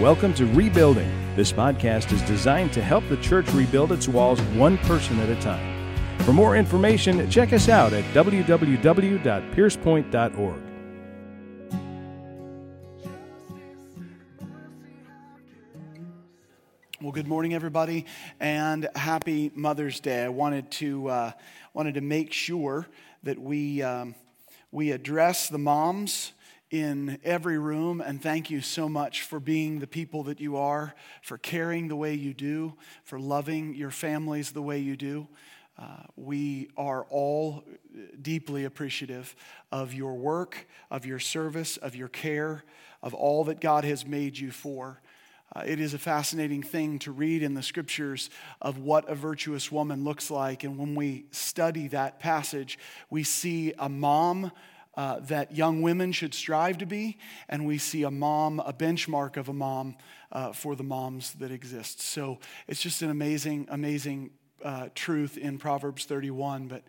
Welcome to Rebuilding. This podcast is designed to help the church rebuild its walls one person at a time. For more information, check us out at www.piercepoint.org. Well, good morning, everybody, and happy Mother's Day. I wanted to uh, wanted to make sure that we um, we address the moms in every room, and thank you so much for being the people that you are, for caring the way you do, for loving your families the way you do. Uh, we are all deeply appreciative of your work, of your service, of your care, of all that God has made you for. Uh, it is a fascinating thing to read in the scriptures of what a virtuous woman looks like. And when we study that passage, we see a mom uh, that young women should strive to be, and we see a mom, a benchmark of a mom uh, for the moms that exist. So it's just an amazing, amazing uh, truth in Proverbs 31. But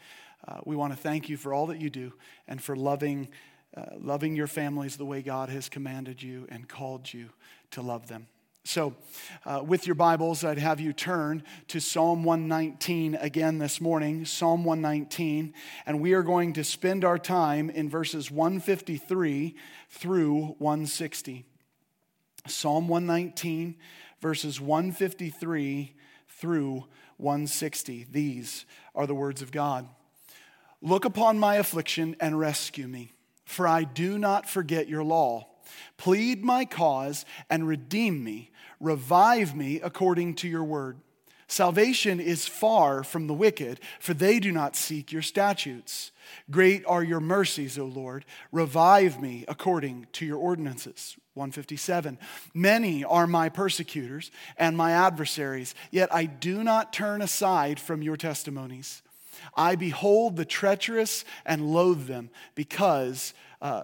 uh, we want to thank you for all that you do and for loving, uh, loving your families the way God has commanded you and called you to love them. So, uh, with your Bibles, I'd have you turn to Psalm 119 again this morning, Psalm 119, and we are going to spend our time in verses 153 through 160. Psalm 119, verses 153 through 160. These are the words of God Look upon my affliction and rescue me, for I do not forget your law. Plead my cause and redeem me Revive me according to your word. Salvation is far from the wicked, for they do not seek your statutes. Great are your mercies, O Lord. Revive me according to your ordinances. 157. Many are my persecutors and my adversaries, yet I do not turn aside from your testimonies. I behold the treacherous and loathe them because. Uh,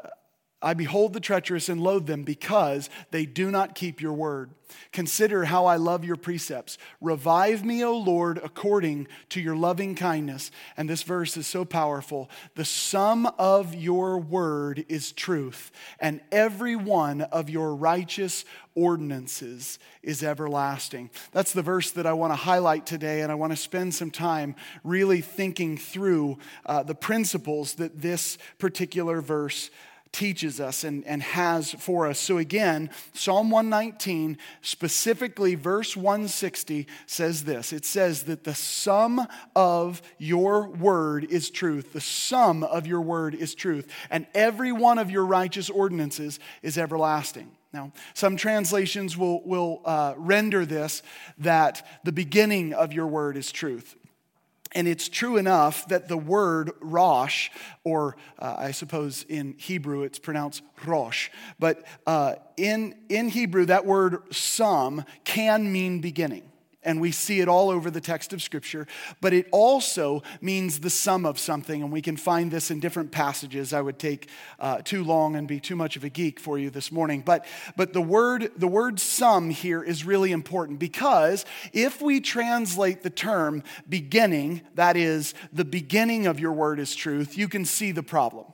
I behold the treacherous and loathe them because they do not keep your word. Consider how I love your precepts. Revive me, O Lord, according to your loving kindness. And this verse is so powerful. The sum of your word is truth, and every one of your righteous ordinances is everlasting. That's the verse that I want to highlight today, and I want to spend some time really thinking through uh, the principles that this particular verse teaches us and, and has for us. So, again, Psalm 119, specifically verse 160, says this it says that the sum of your word is truth. The sum of your word is truth. And every one of your righteous ordinances is everlasting. Now, some translations will, will uh, render this that the beginning of your word is truth. And it's true enough that the word Rosh, or uh, I suppose in Hebrew it's pronounced Rosh, but uh, in, in Hebrew that word sum can mean beginning and we see it all over the text of Scripture, but it also means the sum of something, and we can find this in different passages. I would take uh, too long and be too much of a geek for you this morning, but, but the, word, the word sum here is really important because if we translate the term beginning, that is, the beginning of your word is truth, you can see the problem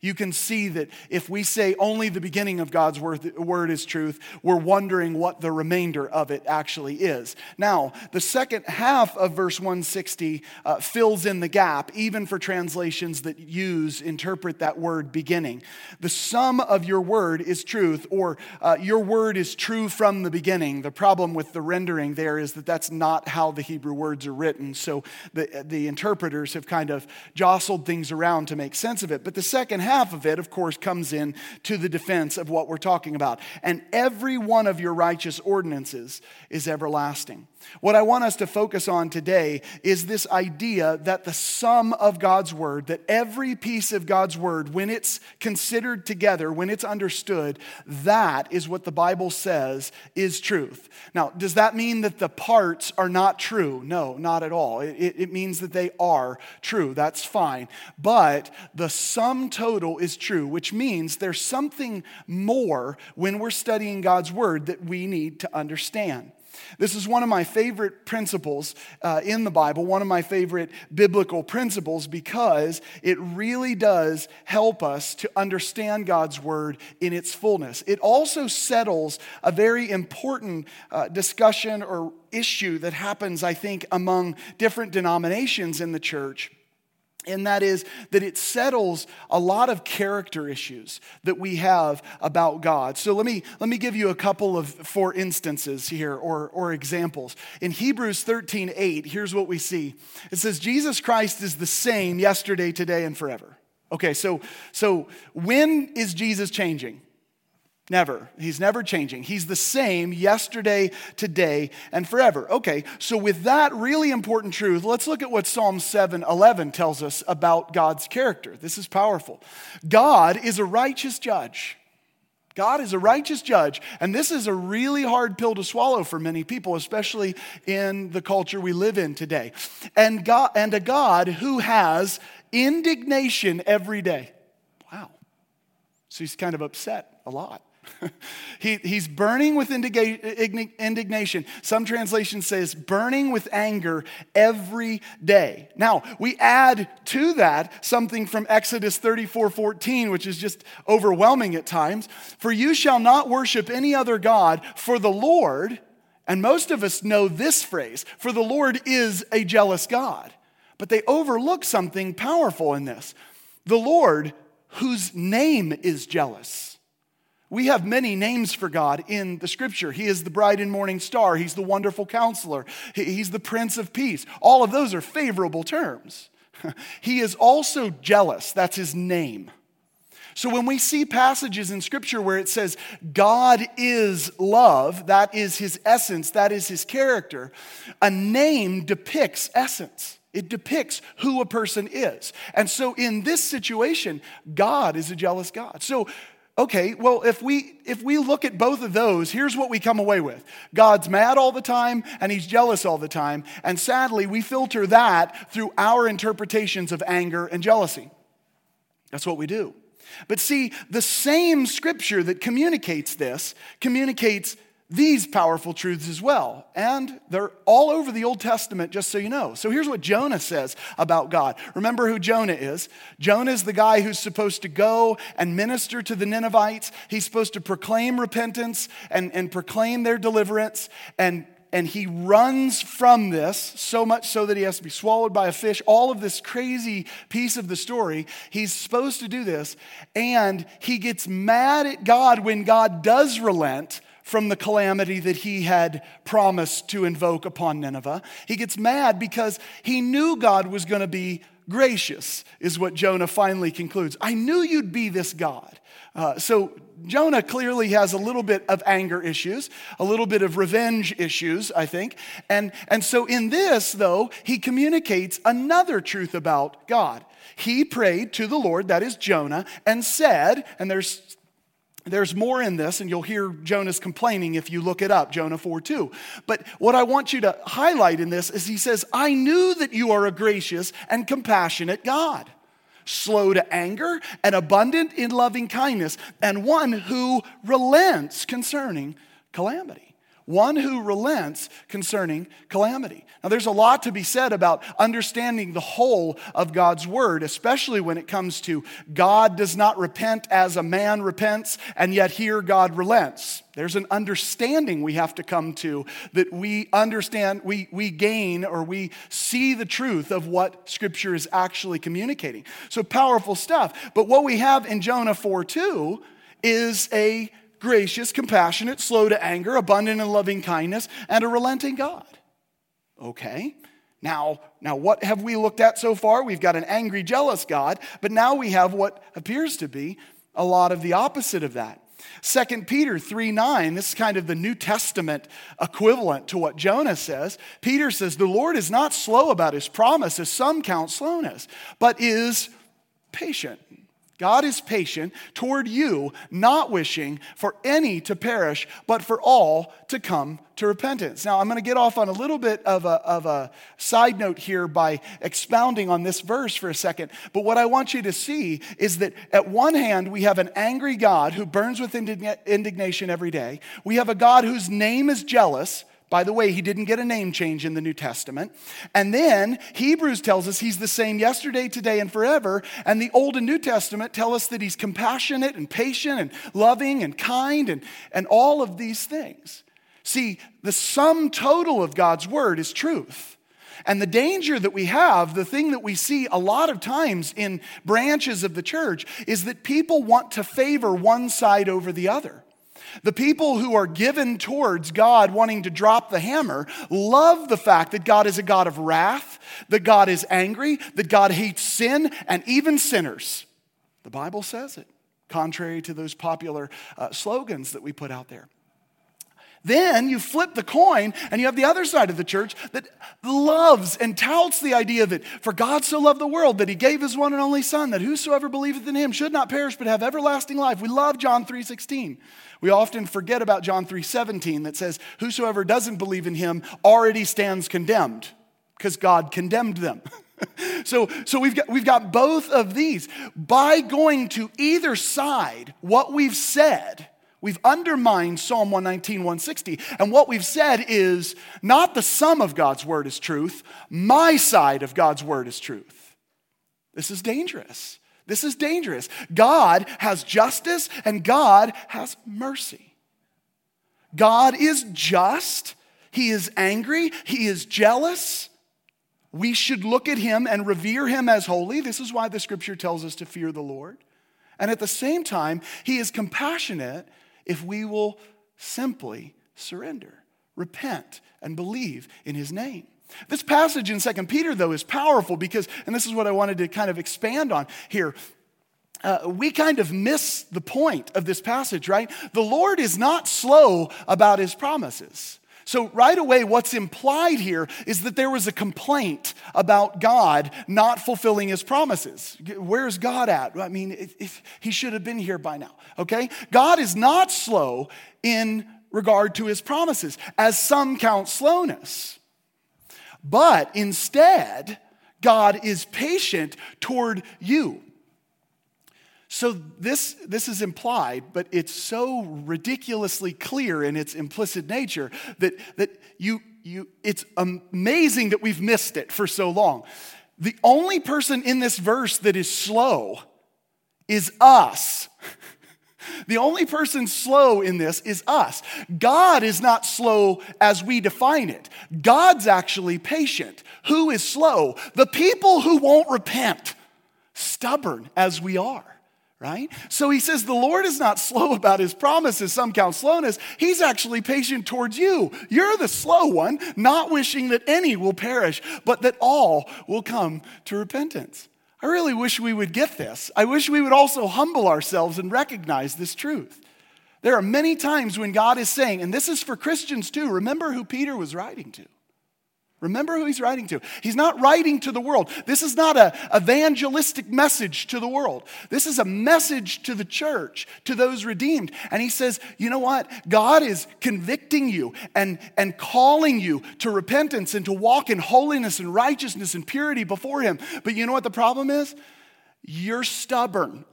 you can see that if we say only the beginning of God's word, is truth, we're wondering what the remainder of it actually is. Now, the second half of verse 160 uh, fills in the gap, even for translations that use, interpret that word beginning. The sum of your word is truth, or uh, your word is true from the beginning. The problem with the rendering there is that that's not how the Hebrew words are written. So the, the interpreters have kind of jostled things around to make sense of it. But the second half of it, of course, comes in to the defense of what we're talking about. And every one of your righteous ordinances is everlasting. What I want us to focus on today is this idea that the sum of God's word, that every piece of God's word, when it's considered together, when it's understood, that is what the Bible says is truth. Now, does that mean that the parts are not true? No, not at all. It, it means that they are true. That's fine. But the sum total is true, which means there's something more when we're studying God's word that we need to understand. This is one of my favorite principles uh, in the Bible, one of my favorite biblical principles, because it really does help us to understand God's word in its fullness. It also settles a very important uh, discussion or issue that happens, I think, among different denominations in the church and that is that it settles a lot of character issues that we have about God. So let me, let me give you a couple of for instances here or, or examples. In Hebrews 13 8, here's what we see it says, Jesus Christ is the same yesterday, today, and forever. Okay, so, so when is Jesus changing? Never. He's never changing. He's the same yesterday, today, and forever. Okay, so with that really important truth, let's look at what Psalm 7 11 tells us about God's character. This is powerful. God is a righteous judge. God is a righteous judge, and this is a really hard pill to swallow for many people, especially in the culture we live in today. And God and a God who has indignation every day. Wow. So he's kind of upset a lot. he, he's burning with indignation. Some translation says burning with anger every day. Now, we add to that something from Exodus 34 14, which is just overwhelming at times. For you shall not worship any other God, for the Lord, and most of us know this phrase, for the Lord is a jealous God. But they overlook something powerful in this. The Lord, whose name is jealous. We have many names for God in the scripture. He is the bright and morning star. He's the wonderful counselor. He's the prince of peace. All of those are favorable terms. he is also jealous. That's his name. So when we see passages in scripture where it says God is love, that is his essence, that is his character, a name depicts essence. It depicts who a person is. And so in this situation, God is a jealous God. So okay, well, if we if we look at both of those, here's what we come away with. God's mad all the time and he's jealous all the time. And sadly, we filter that through our interpretations of anger and jealousy. That's what we do. But see, the same scripture that communicates this communicates these powerful truths as well. And they're all over the Old Testament, just so you know. So here's what Jonah says about God. Remember who Jonah is? Jonah is the guy who's supposed to go and minister to the Ninevites. He's supposed to proclaim repentance and, and proclaim their deliverance. And, and he runs from this so much so that he has to be swallowed by a fish. All of this crazy piece of the story. He's supposed to do this. And he gets mad at God when God does relent from the calamity that he had promised to invoke upon Nineveh. He gets mad because he knew God was going to be gracious, is what Jonah finally concludes. I knew you'd be this God. Uh, so Jonah clearly has a little bit of anger issues, a little bit of revenge issues, I think. And, and so in this, though, he communicates another truth about God. He prayed to the Lord, that is Jonah, and said, and there's there's more in this, and you'll hear Jonah's complaining if you look it up, Jonah 4 2. But what I want you to highlight in this is he says, I knew that you are a gracious and compassionate God, slow to anger and abundant in loving kindness, and one who relents concerning calamity one who relents concerning calamity. Now, there's a lot to be said about understanding the whole of God's word, especially when it comes to God does not repent as a man repents, and yet here God relents. There's an understanding we have to come to that we understand, we, we gain, or we see the truth of what Scripture is actually communicating. So powerful stuff. But what we have in Jonah 4 2 is a gracious, compassionate, slow to anger, abundant in loving kindness, and a relenting God. Okay. Now, now what have we looked at so far? We've got an angry, jealous God, but now we have what appears to be a lot of the opposite of that. 2 Peter 3 9, this is kind of the New Testament equivalent to what Jonah says. Peter says, The Lord is not slow about his promise, as some count slowness, but is patient God is patient toward you, not wishing for any to perish, but for all to come to repentance. Now, I'm going to get off on a little bit of a, of a side note here by expounding on this verse for a second. But what I want you to see is that at one hand, we have an angry God who burns with indignation every day. We have a God whose name is jealous By the way, he didn't get a name change in the New Testament. And then Hebrews tells us he's the same yesterday, today, and forever. And the Old and New Testament tell us that he's compassionate and patient and loving and kind and, and all of these things. See, the sum total of God's word is truth. And the danger that we have, the thing that we see a lot of times in branches of the church, is that people want to favor one side over the other. The people who are given towards God wanting to drop the hammer love the fact that God is a God of wrath, that God is angry, that God hates sin and even sinners. The Bible says it, contrary to those popular uh, slogans that we put out there. Then you flip the coin and you have the other side of the church that loves and touts the idea that for God so loved the world that he gave his one and only son that whosoever believeth in him should not perish but have everlasting life. We love John 3:16. We often forget about John 3:17 that says whosoever doesn't believe in him already stands condemned because God condemned them. so so we've got, we've got both of these. By going to either side, what we've said We've undermined Psalm 119, 160. And what we've said is not the sum of God's word is truth, my side of God's word is truth. This is dangerous. This is dangerous. God has justice and God has mercy. God is just, He is angry, He is jealous. We should look at Him and revere Him as holy. This is why the scripture tells us to fear the Lord. And at the same time, He is compassionate if we will simply surrender, repent, and believe in his name. This passage in 2 Peter, though, is powerful because, and this is what I wanted to kind of expand on here. Uh, we kind of miss the point of this passage, right? The Lord is not slow about his promises. So, right away, what's implied here is that there was a complaint about God not fulfilling his promises. Where's God at? I mean, he should have been here by now, okay? God is not slow in regard to his promises, as some count slowness. But instead, God is patient toward you. So this, this is implied, but it's so ridiculously clear in its implicit nature that, that you, you, it's amazing that we've missed it for so long. The only person in this verse that is slow is us. The only person slow in this is us. God is not slow as we define it. God's actually patient. Who is slow? The people who won't repent, stubborn as we are right? So he says the Lord is not slow about his promises, some count slowness. He's actually patient towards you. You're the slow one, not wishing that any will perish, but that all will come to repentance. I really wish we would get this. I wish we would also humble ourselves and recognize this truth. There are many times when God is saying, and this is for Christians too, remember who Peter was writing to. Remember who he's writing to. He's not writing to the world. This is not an evangelistic message to the world. This is a message to the church, to those redeemed. And he says, you know what? God is convicting you and, and calling you to repentance and to walk in holiness and righteousness and purity before him. But you know what the problem is? You're stubborn.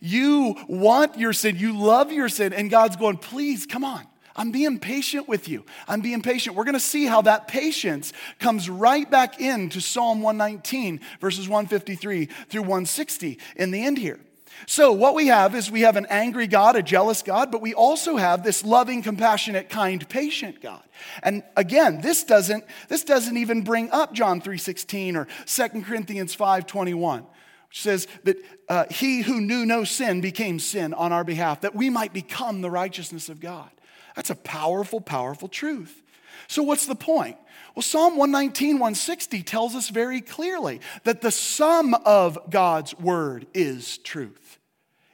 You want your sin, you love your sin, and God's going, please, come on. I'm being patient with you. I'm being patient. We're going to see how that patience comes right back into Psalm 119, verses 153 through 160 in the end here. So, what we have is we have an angry God, a jealous God, but we also have this loving, compassionate, kind, patient God. And again, this doesn't, this doesn't even bring up John 3.16 or 2 Corinthians 5.21, which says that uh, he who knew no sin became sin on our behalf, that we might become the righteousness of God. That's a powerful, powerful truth. So, what's the point? Well, Psalm 119, 160 tells us very clearly that the sum of God's word is truth.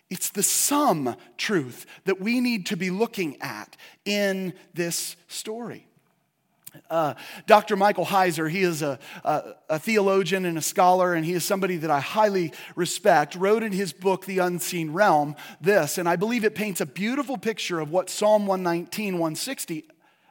It's the sum truth that we need to be looking at in this story. Uh, Dr. Michael Heiser, he is a, a, a, theologian and a scholar, and he is somebody that I highly respect, wrote in his book, The Unseen Realm, this, and I believe it paints a beautiful picture of what Psalm 119, 160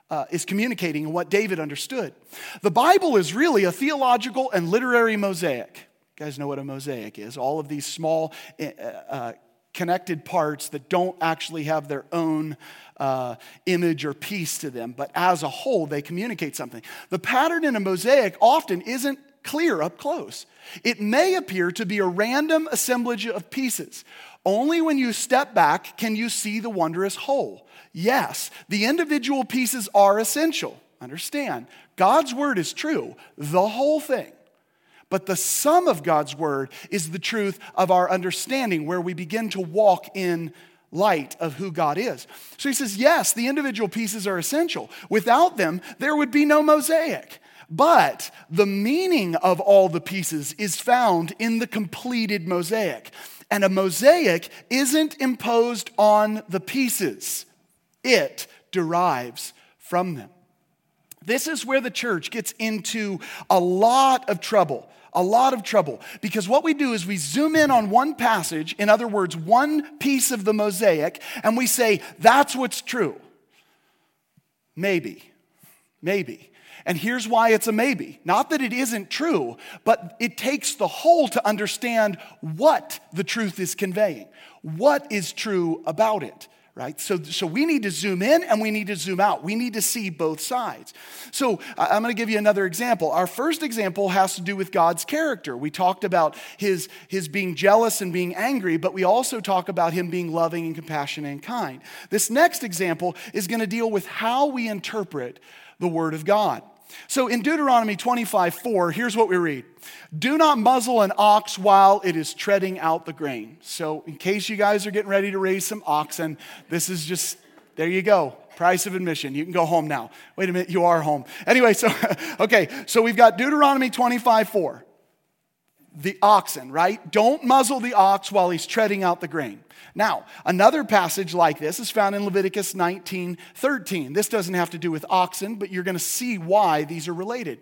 uh, is communicating and what David understood. The Bible is really a theological and literary mosaic. You guys know what a mosaic is. All of these small uh, uh connected parts that don't actually have their own uh, image or piece to them, but as a whole, they communicate something. The pattern in a mosaic often isn't clear up close. It may appear to be a random assemblage of pieces. Only when you step back can you see the wondrous whole. Yes, the individual pieces are essential. Understand, God's word is true, the whole thing. But the sum of God's word is the truth of our understanding, where we begin to walk in light of who God is. So he says, yes, the individual pieces are essential. Without them, there would be no mosaic. But the meaning of all the pieces is found in the completed mosaic. And a mosaic isn't imposed on the pieces, it derives from them. This is where the church gets into a lot of trouble. A lot of trouble. Because what we do is we zoom in on one passage, in other words, one piece of the mosaic, and we say, that's what's true. Maybe. Maybe. And here's why it's a maybe. Not that it isn't true, but it takes the whole to understand what the truth is conveying. What is true about it? Right? So, so we need to zoom in and we need to zoom out. We need to see both sides. So I'm going to give you another example. Our first example has to do with God's character. We talked about his, his being jealous and being angry, but we also talk about him being loving and compassionate and kind. This next example is going to deal with how we interpret the Word of God. So in Deuteronomy 25 4, here's what we read Do not muzzle an ox while it is treading out the grain. So, in case you guys are getting ready to raise some oxen, this is just, there you go. Price of admission. You can go home now. Wait a minute, you are home. Anyway, so, okay, so we've got Deuteronomy 25 4. The oxen, right? Don't muzzle the ox while he's treading out the grain. Now, another passage like this is found in Leviticus 19 13. This doesn't have to do with oxen, but you're going to see why these are related.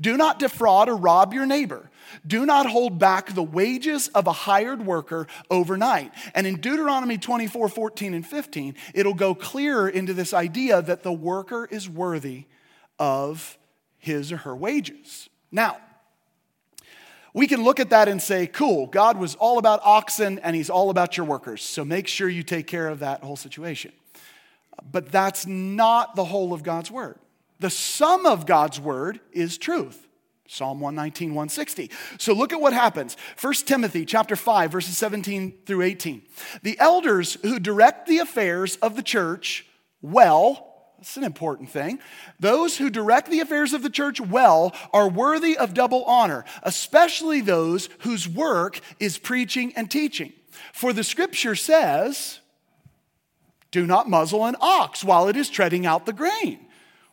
Do not defraud or rob your neighbor. Do not hold back the wages of a hired worker overnight. And in Deuteronomy 24 14 and 15, it'll go clearer into this idea that the worker is worthy of his or her wages. Now, we can look at that and say, cool, God was all about oxen and he's all about your workers. So make sure you take care of that whole situation. But that's not the whole of God's word. The sum of God's word is truth. Psalm 119, 160. So look at what happens. 1 Timothy chapter 5, verses 17 through 18. The elders who direct the affairs of the church well that's an important thing. Those who direct the affairs of the church well are worthy of double honor, especially those whose work is preaching and teaching. For the scripture says, Do not muzzle an ox while it is treading out the grain.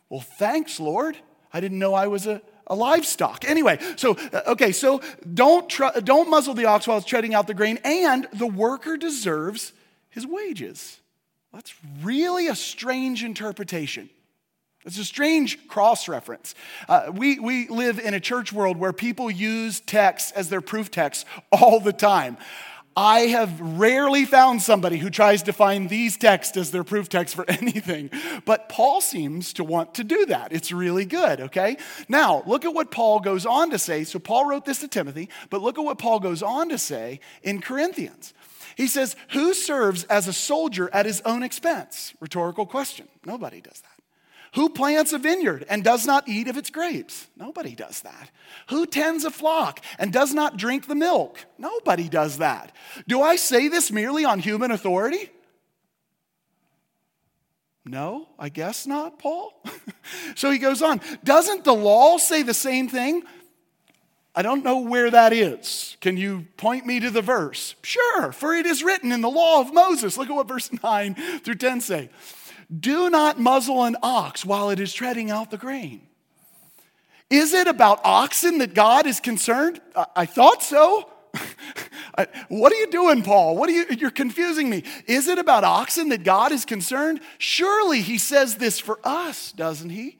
Well, thanks, Lord. I didn't know I was a, a livestock. Anyway, so, uh, okay, so don't, tr- don't muzzle the ox while it's treading out the grain, and the worker deserves his wages. That's really a strange interpretation. It's a strange cross reference. Uh, we, we live in a church world where people use texts as their proof texts all the time. I have rarely found somebody who tries to find these texts as their proof text for anything, but Paul seems to want to do that. It's really good, okay? Now, look at what Paul goes on to say. So, Paul wrote this to Timothy, but look at what Paul goes on to say in Corinthians. He says, Who serves as a soldier at his own expense? Rhetorical question. Nobody does that. Who plants a vineyard and does not eat of its grapes? Nobody does that. Who tends a flock and does not drink the milk? Nobody does that. Do I say this merely on human authority? No, I guess not, Paul. so he goes on. Doesn't the law say the same thing? I don't know where that is. Can you point me to the verse? Sure, for it is written in the law of Moses. Look at what verse 9 through 10 say. Do not muzzle an ox while it is treading out the grain. Is it about oxen that God is concerned? I, thought so. what are you doing, Paul? What are you you're confusing me. Is it about oxen that God is concerned? Surely he says this for us, doesn't he?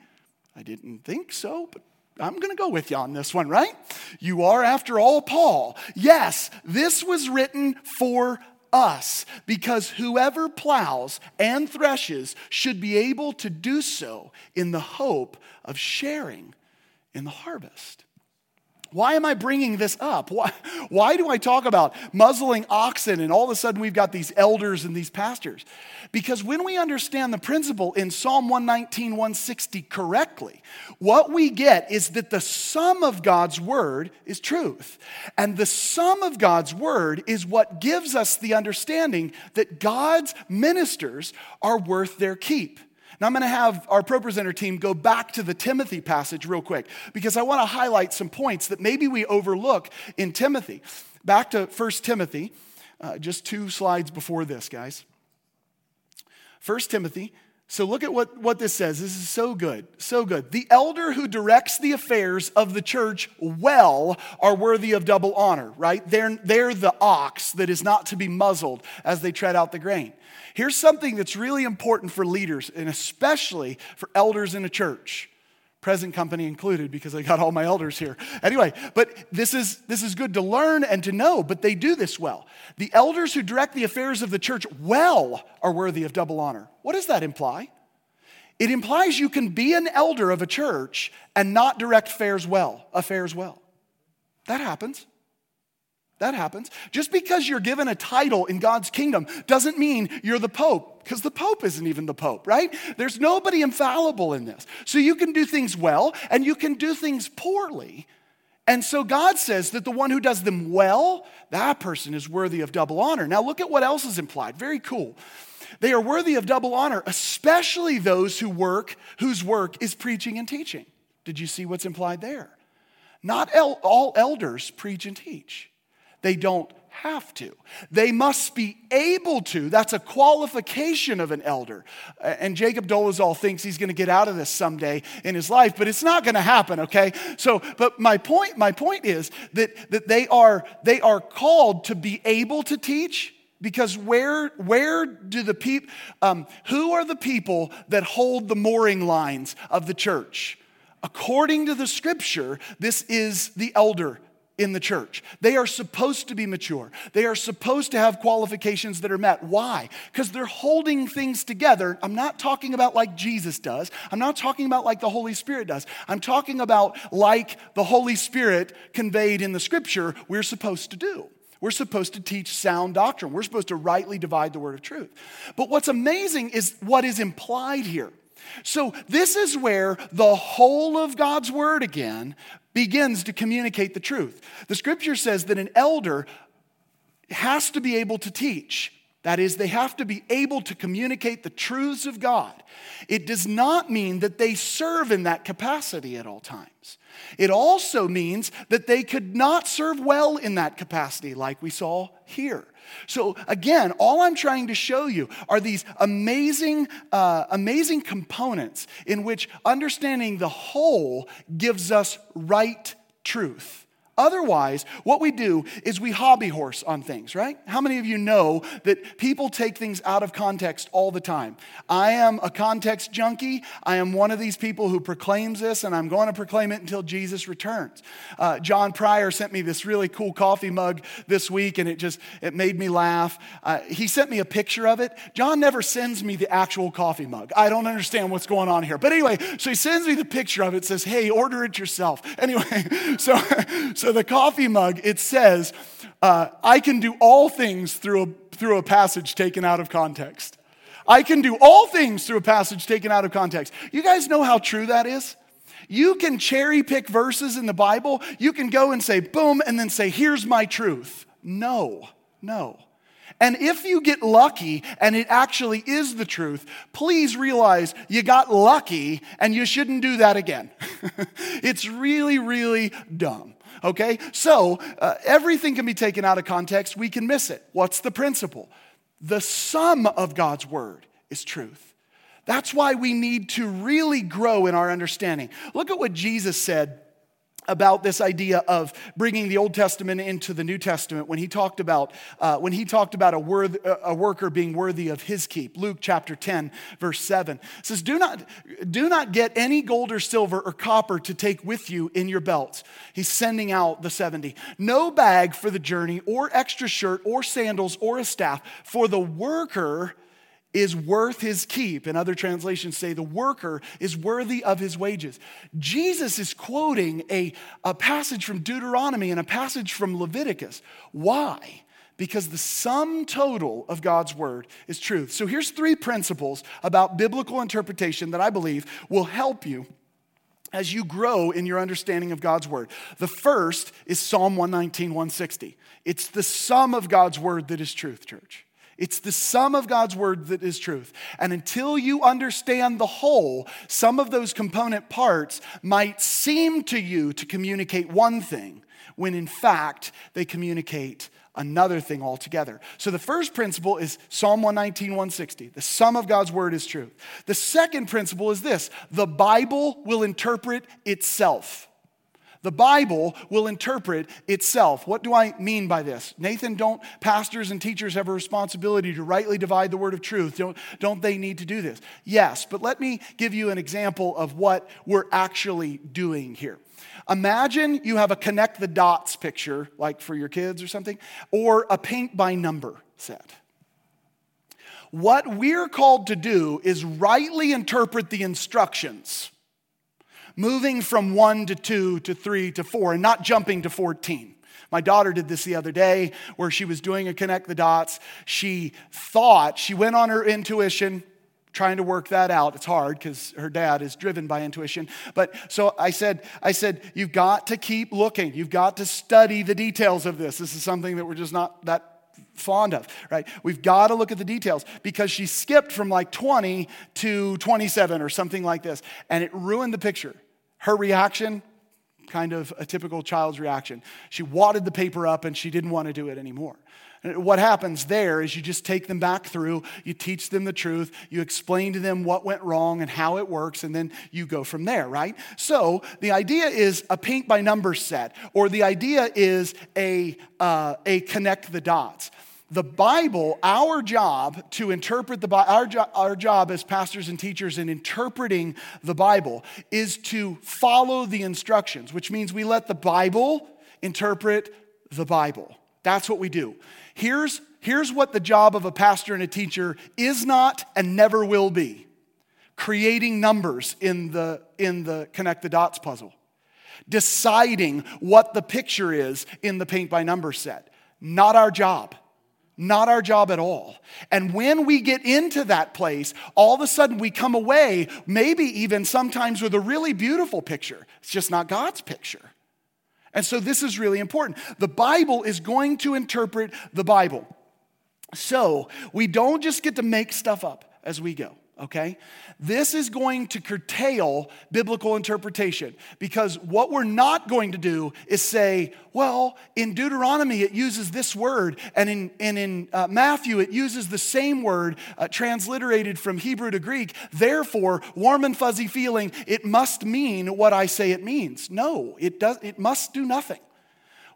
I didn't think so, but I'm going to go with you on this one, right? You are, after all, Paul. Yes, this was written for us because whoever plows and threshes should be able to do so in the hope of sharing in the harvest. Why am I bringing this up? Why, why do I talk about muzzling oxen and all of a sudden we've got these elders and these pastors? Because when we understand the principle in Psalm 119, 160 correctly, what we get is that the sum of God's word is truth. And the sum of God's word is what gives us the understanding that God's ministers are worth their keep. Now, I'm going to have our ProPresenter team go back to the Timothy passage real quick because I want to highlight some points that maybe we overlook in Timothy. Back to 1 Timothy, uh, just two slides before this, guys. 1 Timothy. So look at what, what this says. This is so good, so good. The elder who directs the affairs of the church well are worthy of double honor, right? They're, they're the ox that is not to be muzzled as they tread out the grain. Here's something that's really important for leaders, and especially for elders in a church present company included because I got all my elders here. Anyway, but this is this is good to learn and to know, but they do this well. The elders who direct the affairs of the church well are worthy of double honor. What does that imply? It implies you can be an elder of a church and not direct affairs well, affairs well. That happens. That happens. Just because you're given a title in God's kingdom doesn't mean you're the Pope, because the Pope isn't even the Pope, right? There's nobody infallible in this. So you can do things well and you can do things poorly. And so God says that the one who does them well, that person is worthy of double honor. Now look at what else is implied. Very cool. They are worthy of double honor, especially those who work, whose work is preaching and teaching. Did you see what's implied there? Not el- all elders preach and teach. They don't have to. They must be able to. That's a qualification of an elder. And Jacob Dolezal thinks he's going to get out of this someday in his life, but it's not going to happen, okay? So, but my point, my point is that, that they, are, they are called to be able to teach because where, where do the people, um, who are the people that hold the mooring lines of the church? According to the scripture, this is the elder in the church. They are supposed to be mature. They are supposed to have qualifications that are met. Why? Because they're holding things together. I'm not talking about like Jesus does. I'm not talking about like the Holy Spirit does. I'm talking about like the Holy Spirit conveyed in the scripture, we're supposed to do. We're supposed to teach sound doctrine. We're supposed to rightly divide the word of truth. But what's amazing is what is implied here. So, this is where the whole of God's word again begins to communicate the truth. The scripture says that an elder has to be able to teach. That is, they have to be able to communicate the truths of God. It does not mean that they serve in that capacity at all times. It also means that they could not serve well in that capacity, like we saw here. So, again, all I'm trying to show you are these amazing, uh, amazing components in which understanding the whole gives us right truth. Otherwise, what we do is we hobby horse on things, right? How many of you know that people take things out of context all the time? I am a context junkie. I am one of these people who proclaims this, and I'm going to proclaim it until Jesus returns. Uh, John Pryor sent me this really cool coffee mug this week, and it just it made me laugh. Uh, he sent me a picture of it. John never sends me the actual coffee mug. I don't understand what's going on here, but anyway, so he sends me the picture of it. Says, "Hey, order it yourself." Anyway, so so the coffee mug, it says, uh, I can do all things through a, through a passage taken out of context. I can do all things through a passage taken out of context. You guys know how true that is? You can cherry pick verses in the Bible. You can go and say, boom, and then say, here's my truth. No, no. And if you get lucky and it actually is the truth, please realize you got lucky and you shouldn't do that again. it's really, really dumb. Okay? So uh, everything can be taken out of context. We can miss it. What's the principle? The sum of God's word is truth. That's why we need to really grow in our understanding. Look at what Jesus said about this idea of bringing the Old Testament into the New Testament when he talked about uh, when he talked about a, worth, a worker being worthy of his keep. Luke chapter 10, verse 7 says, do not, do not get any gold or silver or copper to take with you in your belts. He's sending out the 70. No bag for the journey, or extra shirt, or sandals, or a staff, for the worker is worth his keep. And other translations say the worker is worthy of his wages. Jesus is quoting a, a passage from Deuteronomy and a passage from Leviticus. Why? Because the sum total of God's word is truth. So here's three principles about biblical interpretation that I believe will help you as you grow in your understanding of God's word. The first is Psalm 119, 160. It's the sum of God's word that is truth, church. It's the sum of God's word that is truth. And until you understand the whole, some of those component parts might seem to you to communicate one thing, when in fact they communicate another thing altogether. So the first principle is Psalm 119, 160. The sum of God's word is truth. The second principle is this the Bible will interpret itself. The Bible will interpret itself. What do I mean by this? Nathan, don't pastors and teachers have a responsibility to rightly divide the word of truth? Don't, don't they need to do this? Yes, but let me give you an example of what we're actually doing here. Imagine you have a connect the dots picture, like for your kids or something, or a paint by number set. What we're called to do is rightly interpret the instructions moving from one to two to three to four and not jumping to 14. My daughter did this the other day where she was doing a connect the dots. She thought, she went on her intuition, trying to work that out. It's hard because her dad is driven by intuition. But so I said, I said, you've got to keep looking. You've got to study the details of this. This is something that we're just not that fond of, right? We've got to look at the details because she skipped from like 20 to 27 or something like this, and it ruined the picture. Her reaction, kind of a typical child's reaction. She wadded the paper up and she didn't want to do it anymore. What happens there is you just take them back through, you teach them the truth, you explain to them what went wrong and how it works, and then you go from there, right? So the idea is a paint by numbers set, or the idea is a, uh, a connect the dots the Bible, our job to interpret the Bible, our, jo- our job as pastors and teachers in interpreting the Bible is to follow the instructions, which means we let the Bible interpret the Bible. That's what we do. Here's, here's what the job of a pastor and a teacher is not and never will be creating numbers in the, in the connect the dots puzzle, deciding what the picture is in the paint by number set. Not our job. Not our job at all. And when we get into that place, all of a sudden we come away, maybe even sometimes with a really beautiful picture. It's just not God's picture. And so this is really important. The Bible is going to interpret the Bible. So we don't just get to make stuff up as we go okay? This is going to curtail biblical interpretation because what we're not going to do is say, well, in Deuteronomy it uses this word, and in, and in uh, Matthew it uses the same word uh, transliterated from Hebrew to Greek. Therefore, warm and fuzzy feeling, it must mean what I say it means. No, it, does, it must do nothing.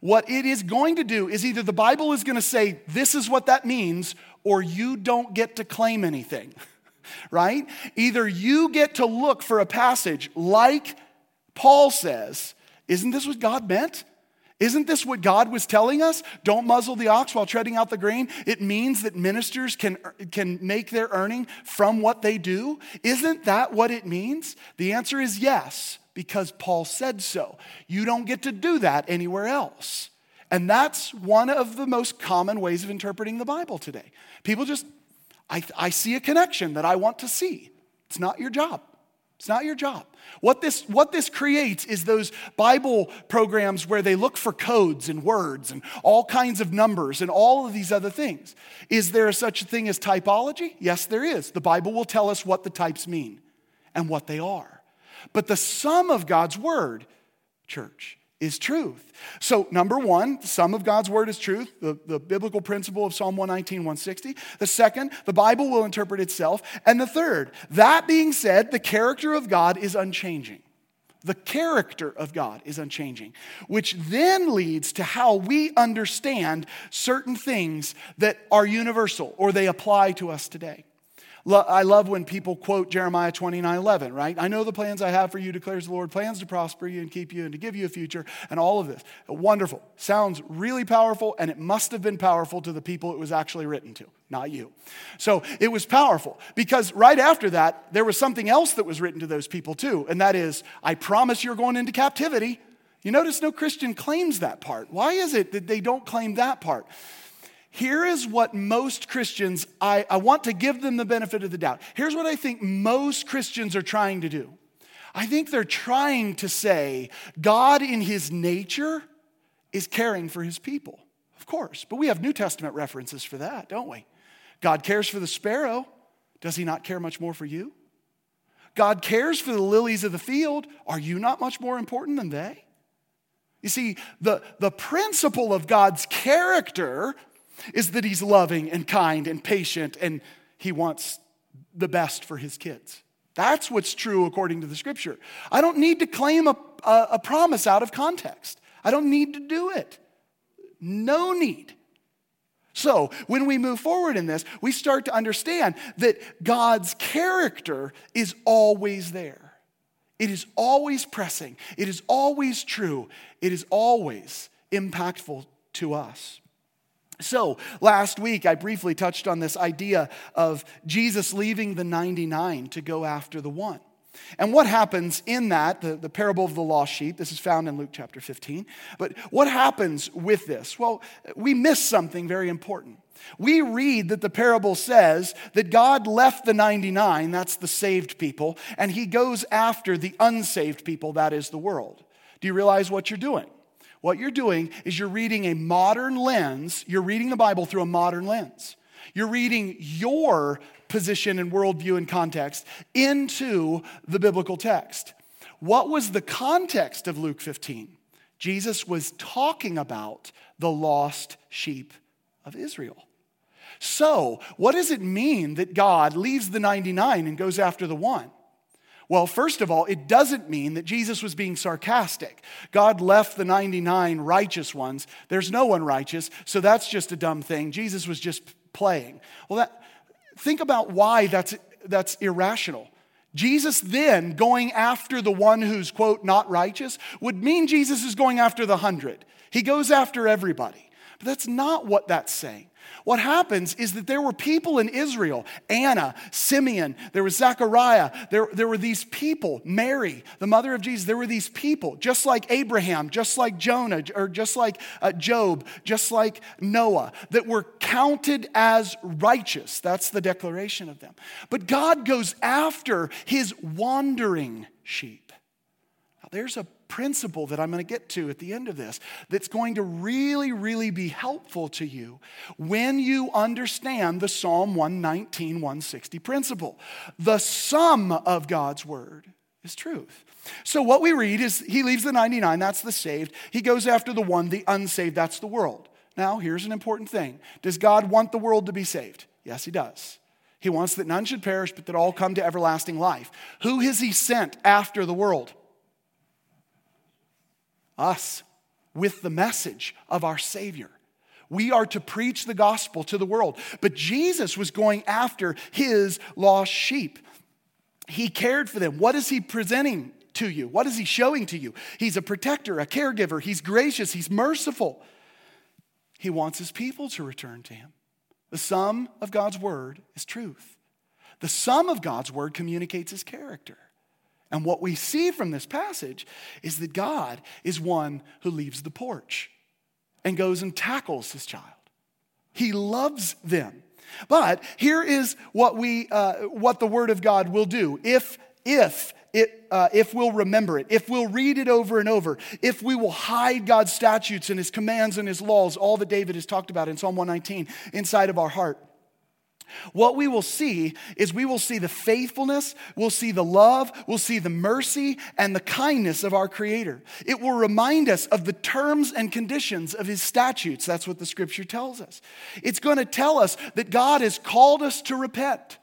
What it is going to do is either the Bible is going to say, this is what that means, or you don't get to claim anything. right? Either you get to look for a passage like Paul says, Isn't this what God meant? Isn't this what God was telling us? Don't muzzle the ox while treading out the grain. It means that ministers can, can make their earning from what they do. Isn't that what it means? The answer is yes, because Paul said so. You don't get to do that anywhere else. And that's one of the most common ways of interpreting the Bible today. People just I, I see a connection that I want to see. It's not your job. It's not your job. What this, what this creates is those Bible programs where they look for codes and words and all kinds of numbers and all of these other things. Is there such a thing as typology? Yes, there is. The Bible will tell us what the types mean and what they are. But the sum of God's word, church, is truth. So, number one, the sum of God's word is truth, the, the biblical principle of Psalm 119, 160. The second, the Bible will interpret itself. And the third, that being said, the character of God is unchanging. The character of God is unchanging, which then leads to how we understand certain things that are universal or they apply to us today. I love when people quote Jeremiah 29 11, right? I know the plans I have for you, declares the Lord, plans to prosper you and keep you and to give you a future, and all of this. Wonderful. Sounds really powerful, and it must have been powerful to the people it was actually written to, not you. So it was powerful because right after that, there was something else that was written to those people too, and that is, I promise you're going into captivity. You notice no Christian claims that part. Why is it that they don't claim that part? Here is what most Christians, I, I want to give them the benefit of the doubt. Here's what I think most Christians are trying to do. I think they're trying to say God, in his nature, is caring for his people. Of course, but we have New Testament references for that, don't we? God cares for the sparrow. Does he not care much more for you? God cares for the lilies of the field. Are you not much more important than they? You see, the, the principle of God's character is that he's loving and kind and patient and he wants the best for his kids. That's what's true according to the scripture. I don't need to claim a, a, a promise out of context, I don't need to do it. No need. So, when we move forward in this, we start to understand that God's character is always there. It is always pressing. It is always true. It is always impactful to us. So, last week I briefly touched on this idea of Jesus leaving the 99 to go after the one. And what happens in that, the, the parable of the lost sheep, this is found in Luke chapter 15. But what happens with this? Well, we miss something very important. We read that the parable says that God left the 99, that's the saved people, and he goes after the unsaved people, that is the world. Do you realize what you're doing? What you're doing is you're reading a modern lens, you're reading the Bible through a modern lens. You're reading your position and worldview and context into the biblical text. What was the context of Luke 15? Jesus was talking about the lost sheep of Israel. So, what does it mean that God leaves the 99 and goes after the one? Well, first of all, it doesn't mean that Jesus was being sarcastic. God left the 99 righteous ones. There's no one righteous, so that's just a dumb thing. Jesus was just playing. Well, that, think about why that's, that's irrational. Jesus then going after the one who's, quote, not righteous would mean Jesus is going after the hundred. He goes after everybody. But that's not what that's saying. What happens is that there were people in Israel, Anna, Simeon, there was Zechariah, there, there were these people, Mary, the mother of Jesus, there were these people, just like Abraham, just like Jonah, or just like uh, Job, just like Noah, that were counted as righteous. That's the declaration of them. But God goes after his wandering sheep. Now, there's a principle that I'm going to get to at the end of this that's going to really, really be helpful to you when you understand the Psalm 119, 160 principle. The sum of God's word is truth. So, what we read is he leaves the 99, that's the saved. He goes after the one, the unsaved, that's the world. Now, here's an important thing Does God want the world to be saved? Yes, he does. He wants that none should perish, but that all come to everlasting life. Who has he sent after the world? Us with the message of our Savior. We are to preach the gospel to the world. But Jesus was going after his lost sheep. He cared for them. What is he presenting to you? What is he showing to you? He's a protector, a caregiver. He's gracious, he's merciful. He wants his people to return to him. The sum of God's word is truth. The sum of God's word communicates his character. And what we see from this passage is that God is one who leaves the porch and goes and tackles his child. He loves them. But here is what we uh, what the word of God will do. If if it, uh, if we'll remember it, if we'll read it over and over, if we will hide God's statutes and his commands and his laws, all that David has talked about in Psalm 119, inside of our heart, what we will see is we will see the faithfulness, we'll see the love, we'll see the mercy and the kindness of our Creator. It will remind us of the terms and conditions of His statutes. That's what the scripture tells us. It's going to tell us that God has called us to repent.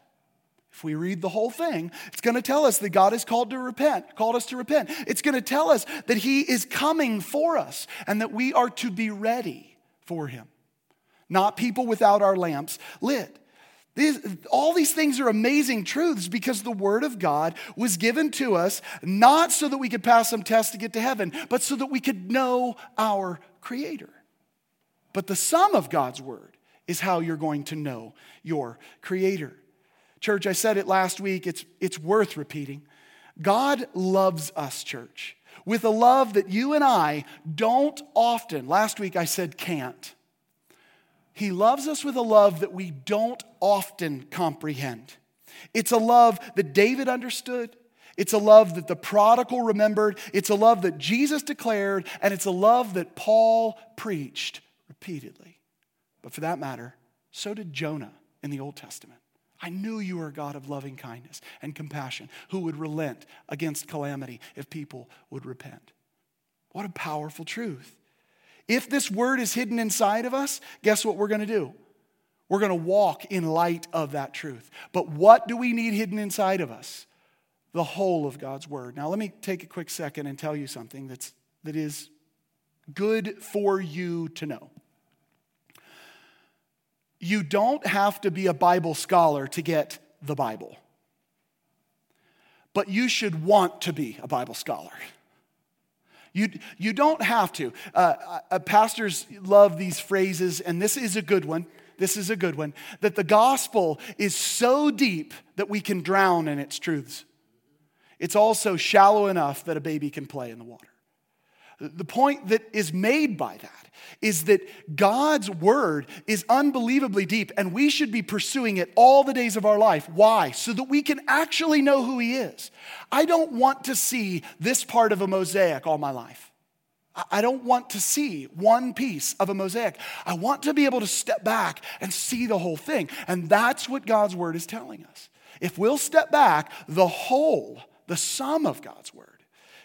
If we read the whole thing, it's going to tell us that God is called to repent, called us to repent. It's going to tell us that He is coming for us and that we are to be ready for Him, not people without our lamps lit. All these things are amazing truths because the Word of God was given to us not so that we could pass some test to get to heaven, but so that we could know our Creator. But the sum of God's Word is how you're going to know your Creator. Church, I said it last week, it's, it's worth repeating. God loves us, church, with a love that you and I don't often, last week I said can't. He loves us with a love that we don't often comprehend. It's a love that David understood. It's a love that the prodigal remembered. It's a love that Jesus declared. And it's a love that Paul preached repeatedly. But for that matter, so did Jonah in the Old Testament. I knew you were a God of loving kindness and compassion who would relent against calamity if people would repent. What a powerful truth. If this word is hidden inside of us, guess what we're going to do? We're going to walk in light of that truth. But what do we need hidden inside of us? The whole of God's word. Now, let me take a quick second and tell you something that's, that is good for you to know. You don't have to be a Bible scholar to get the Bible, but you should want to be a Bible scholar. You, you don't have to. Uh, uh, pastors love these phrases, and this is a good one. This is a good one. That the gospel is so deep that we can drown in its truths. It's also shallow enough that a baby can play in the water. The point that is made by that is that God's word is unbelievably deep, and we should be pursuing it all the days of our life. Why? So that we can actually know who He is. I don't want to see this part of a mosaic all my life. I don't want to see one piece of a mosaic. I want to be able to step back and see the whole thing. And that's what God's word is telling us. If we'll step back, the whole, the sum of God's word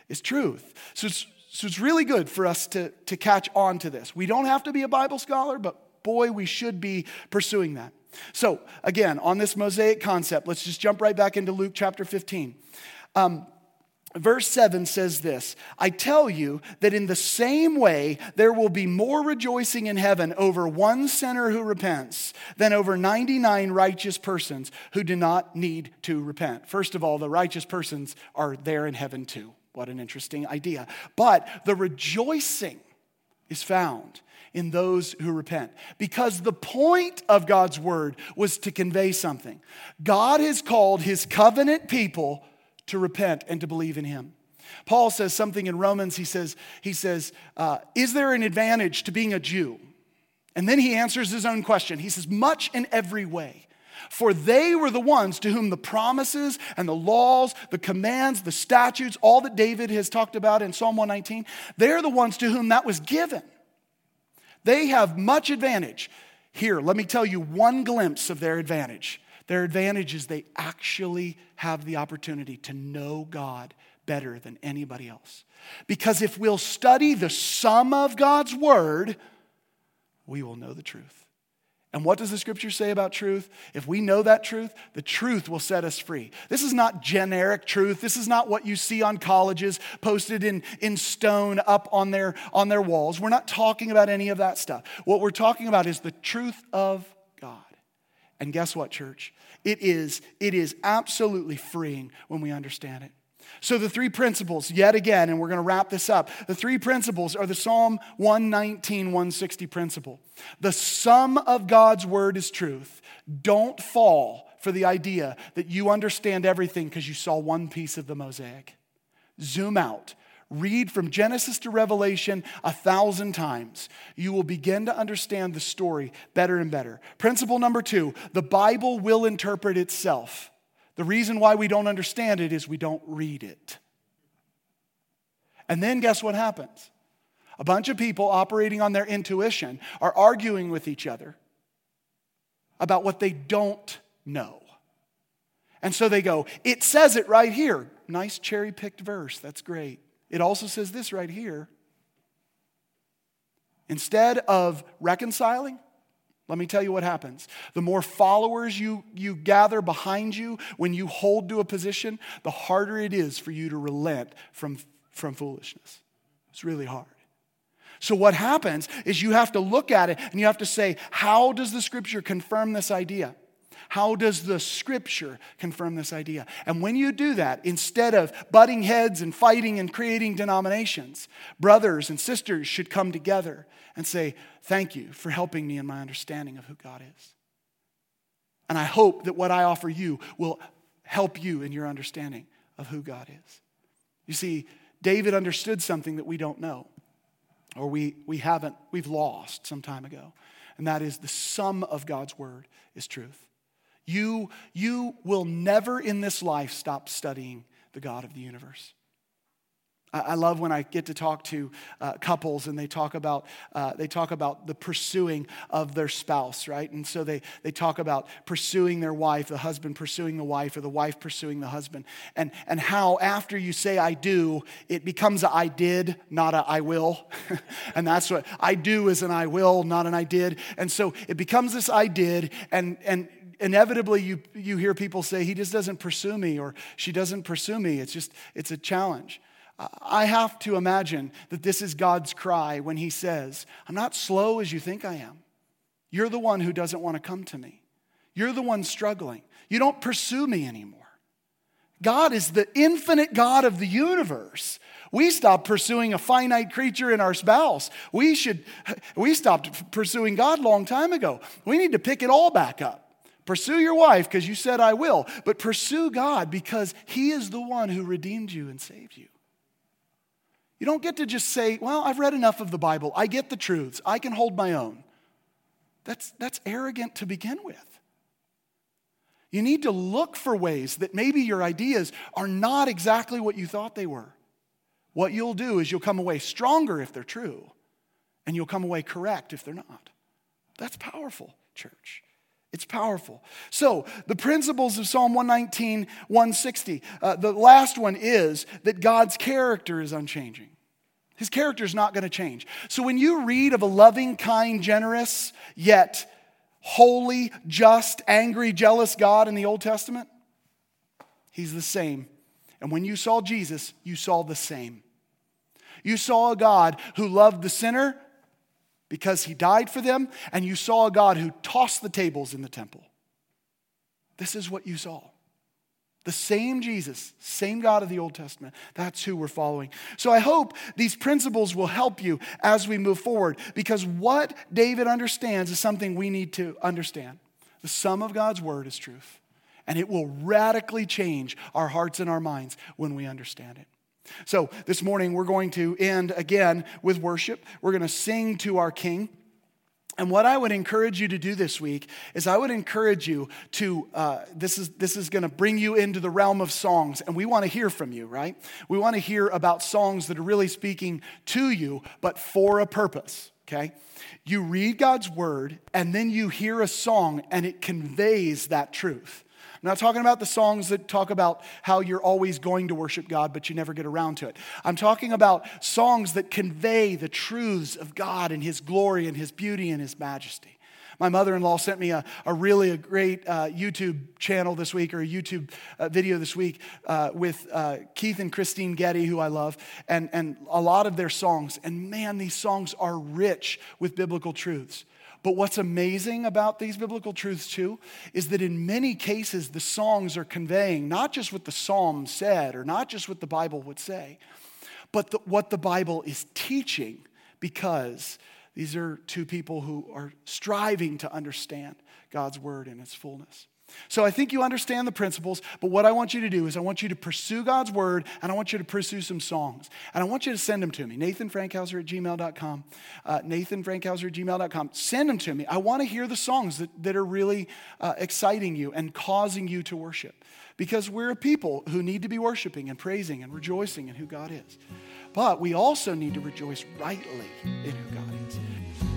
is truth. So it's so it's really good for us to, to catch on to this. We don't have to be a Bible scholar, but boy, we should be pursuing that. So, again, on this Mosaic concept, let's just jump right back into Luke chapter 15. Um, verse 7 says this I tell you that in the same way, there will be more rejoicing in heaven over one sinner who repents than over 99 righteous persons who do not need to repent. First of all, the righteous persons are there in heaven too. What an interesting idea. But the rejoicing is found in those who repent. Because the point of God's word was to convey something. God has called his covenant people to repent and to believe in him. Paul says something in Romans. He says, he says uh, Is there an advantage to being a Jew? And then he answers his own question. He says, Much in every way. For they were the ones to whom the promises and the laws, the commands, the statutes, all that David has talked about in Psalm 119, they're the ones to whom that was given. They have much advantage. Here, let me tell you one glimpse of their advantage. Their advantage is they actually have the opportunity to know God better than anybody else. Because if we'll study the sum of God's word, we will know the truth. And what does the scripture say about truth? If we know that truth, the truth will set us free. This is not generic truth. This is not what you see on colleges posted in, in stone up on their, on their walls. We're not talking about any of that stuff. What we're talking about is the truth of God. And guess what, church? It is, it is absolutely freeing when we understand it. So, the three principles, yet again, and we're going to wrap this up. The three principles are the Psalm 119, 160 principle. The sum of God's word is truth. Don't fall for the idea that you understand everything because you saw one piece of the mosaic. Zoom out. Read from Genesis to Revelation a thousand times. You will begin to understand the story better and better. Principle number two the Bible will interpret itself. The reason why we don't understand it is we don't read it. And then guess what happens? A bunch of people operating on their intuition are arguing with each other about what they don't know. And so they go, it says it right here. Nice cherry picked verse. That's great. It also says this right here. Instead of reconciling, let me tell you what happens. The more followers you, you gather behind you when you hold to a position, the harder it is for you to relent from, from foolishness. It's really hard. So, what happens is you have to look at it and you have to say, How does the scripture confirm this idea? How does the scripture confirm this idea? And when you do that, instead of butting heads and fighting and creating denominations, brothers and sisters should come together and say, Thank you for helping me in my understanding of who God is. And I hope that what I offer you will help you in your understanding of who God is. You see, David understood something that we don't know, or we, we haven't, we've lost some time ago, and that is the sum of God's word is truth. You, you will never in this life stop studying the God of the universe. I love when I get to talk to uh, couples and they talk about uh, they talk about the pursuing of their spouse, right? And so they they talk about pursuing their wife, the husband pursuing the wife, or the wife pursuing the husband, and and how after you say I do, it becomes a I did, not a I will, and that's what I do is an I will, not an I did, and so it becomes this I did, and and inevitably you you hear people say he just doesn't pursue me or she doesn't pursue me. It's just it's a challenge. I have to imagine that this is God's cry when He says, I'm not slow as you think I am. You're the one who doesn't want to come to me. You're the one struggling. You don't pursue me anymore. God is the infinite God of the universe. We stopped pursuing a finite creature in our spouse. We should we stopped pursuing God long time ago. We need to pick it all back up. Pursue your wife because you said I will, but pursue God because he is the one who redeemed you and saved you. You don't get to just say, Well, I've read enough of the Bible. I get the truths. I can hold my own. That's, that's arrogant to begin with. You need to look for ways that maybe your ideas are not exactly what you thought they were. What you'll do is you'll come away stronger if they're true, and you'll come away correct if they're not. That's powerful, church. It's powerful. So, the principles of Psalm 119, 160, uh, the last one is that God's character is unchanging. His character is not going to change. So, when you read of a loving, kind, generous, yet holy, just, angry, jealous God in the Old Testament, He's the same. And when you saw Jesus, you saw the same. You saw a God who loved the sinner because he died for them, and you saw a God who tossed the tables in the temple. This is what you saw. The same Jesus, same God of the Old Testament. That's who we're following. So I hope these principles will help you as we move forward because what David understands is something we need to understand. The sum of God's word is truth, and it will radically change our hearts and our minds when we understand it. So, this morning we're going to end again with worship. We're going to sing to our King. And what I would encourage you to do this week is I would encourage you to, uh, this is, this is going to bring you into the realm of songs, and we want to hear from you, right? We want to hear about songs that are really speaking to you, but for a purpose, okay? You read God's word, and then you hear a song, and it conveys that truth. I'm not talking about the songs that talk about how you're always going to worship God, but you never get around to it. I'm talking about songs that convey the truths of God and His glory and His beauty and His majesty. My mother in law sent me a, a really a great uh, YouTube channel this week or a YouTube uh, video this week uh, with uh, Keith and Kristyn Getty, who I love, and, and a lot of their songs. And man, these songs are rich with biblical truths. But what's amazing about these biblical truths, too, is that in many cases, the songs are conveying not just what the psalm said or not just what the Bible would say, but the, what the Bible is teaching because these are two people who are striving to understand God's word in its fullness. So I think you understand the principles, but what I want you to do is I want you to pursue God's word and I want you to pursue some songs. And I want you to send them to me. Nathan Frankhauser at gmail.com. Uh, at gmail.com. Send them to me. I want to hear the songs that, that are really uh, exciting you and causing you to worship. Because we're a people who need to be worshiping and praising and rejoicing in who God is. But we also need to rejoice rightly in who God is.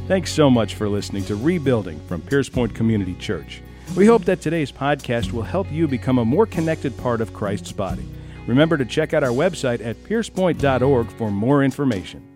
Thanks so much for listening to Rebuilding from Pierce Point Community Church. We hope that today's podcast will help you become a more connected part of Christ's body. Remember to check out our website at piercepoint.org for more information.